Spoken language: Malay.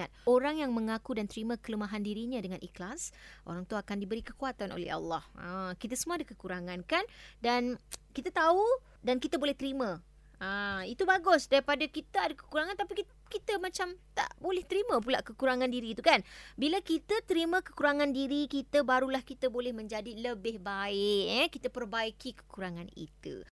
ingat orang yang mengaku dan terima kelemahan dirinya dengan ikhlas orang tu akan diberi kekuatan oleh Allah ha, kita semua ada kekurangan kan dan kita tahu dan kita boleh terima ha, itu bagus daripada kita ada kekurangan tapi kita kita macam tak boleh terima pula kekurangan diri itu kan. Bila kita terima kekurangan diri kita barulah kita boleh menjadi lebih baik. Eh? Kita perbaiki kekurangan itu.